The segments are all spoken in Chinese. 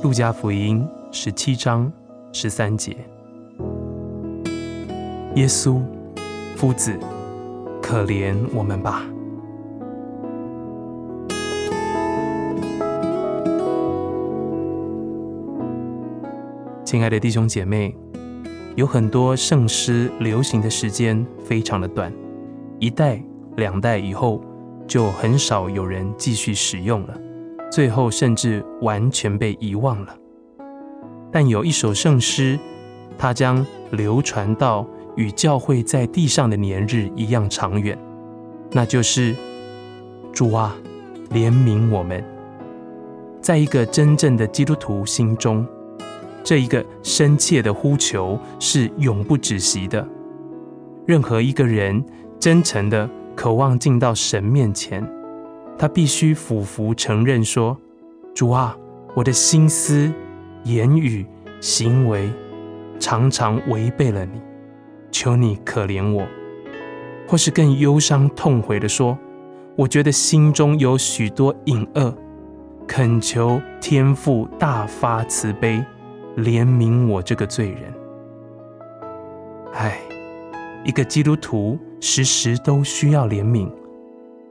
路加福音十七章十三节：耶稣，夫子，可怜我们吧！亲爱的弟兄姐妹，有很多圣诗流行的时间非常的短，一代、两代以后就很少有人继续使用了，最后甚至完全被遗忘了。但有一首圣诗，它将流传到与教会在地上的年日一样长远，那就是“主啊，怜悯我们”。在一个真正的基督徒心中。这一个深切的呼求是永不止息的。任何一个人真诚的渴望进到神面前，他必须俯伏承认说：“主啊，我的心思、言语、行为常常违背了你，求你可怜我。”或是更忧伤痛悔的说：“我觉得心中有许多隐恶，恳求天父大发慈悲。”怜悯我这个罪人。唉，一个基督徒时时都需要怜悯。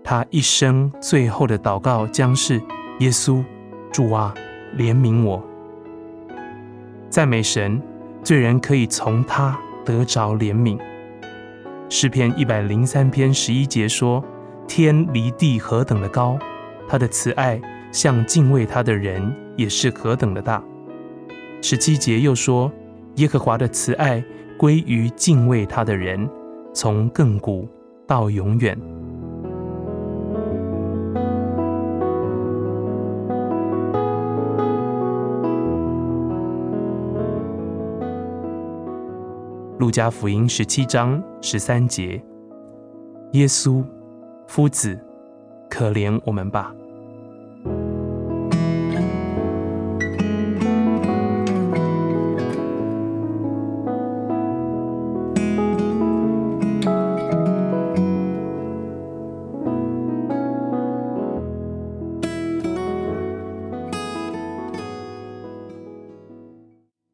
他一生最后的祷告将是：耶稣，主啊，怜悯我。赞美神，罪人可以从他得着怜悯。诗篇一百零三篇十一节说：天离地何等的高，他的慈爱向敬畏他的人也是何等的大。十七节又说：“耶和华的慈爱归于敬畏他的人，从亘古到永远。”路加福音十七章十三节：“耶稣，夫子，可怜我们吧。”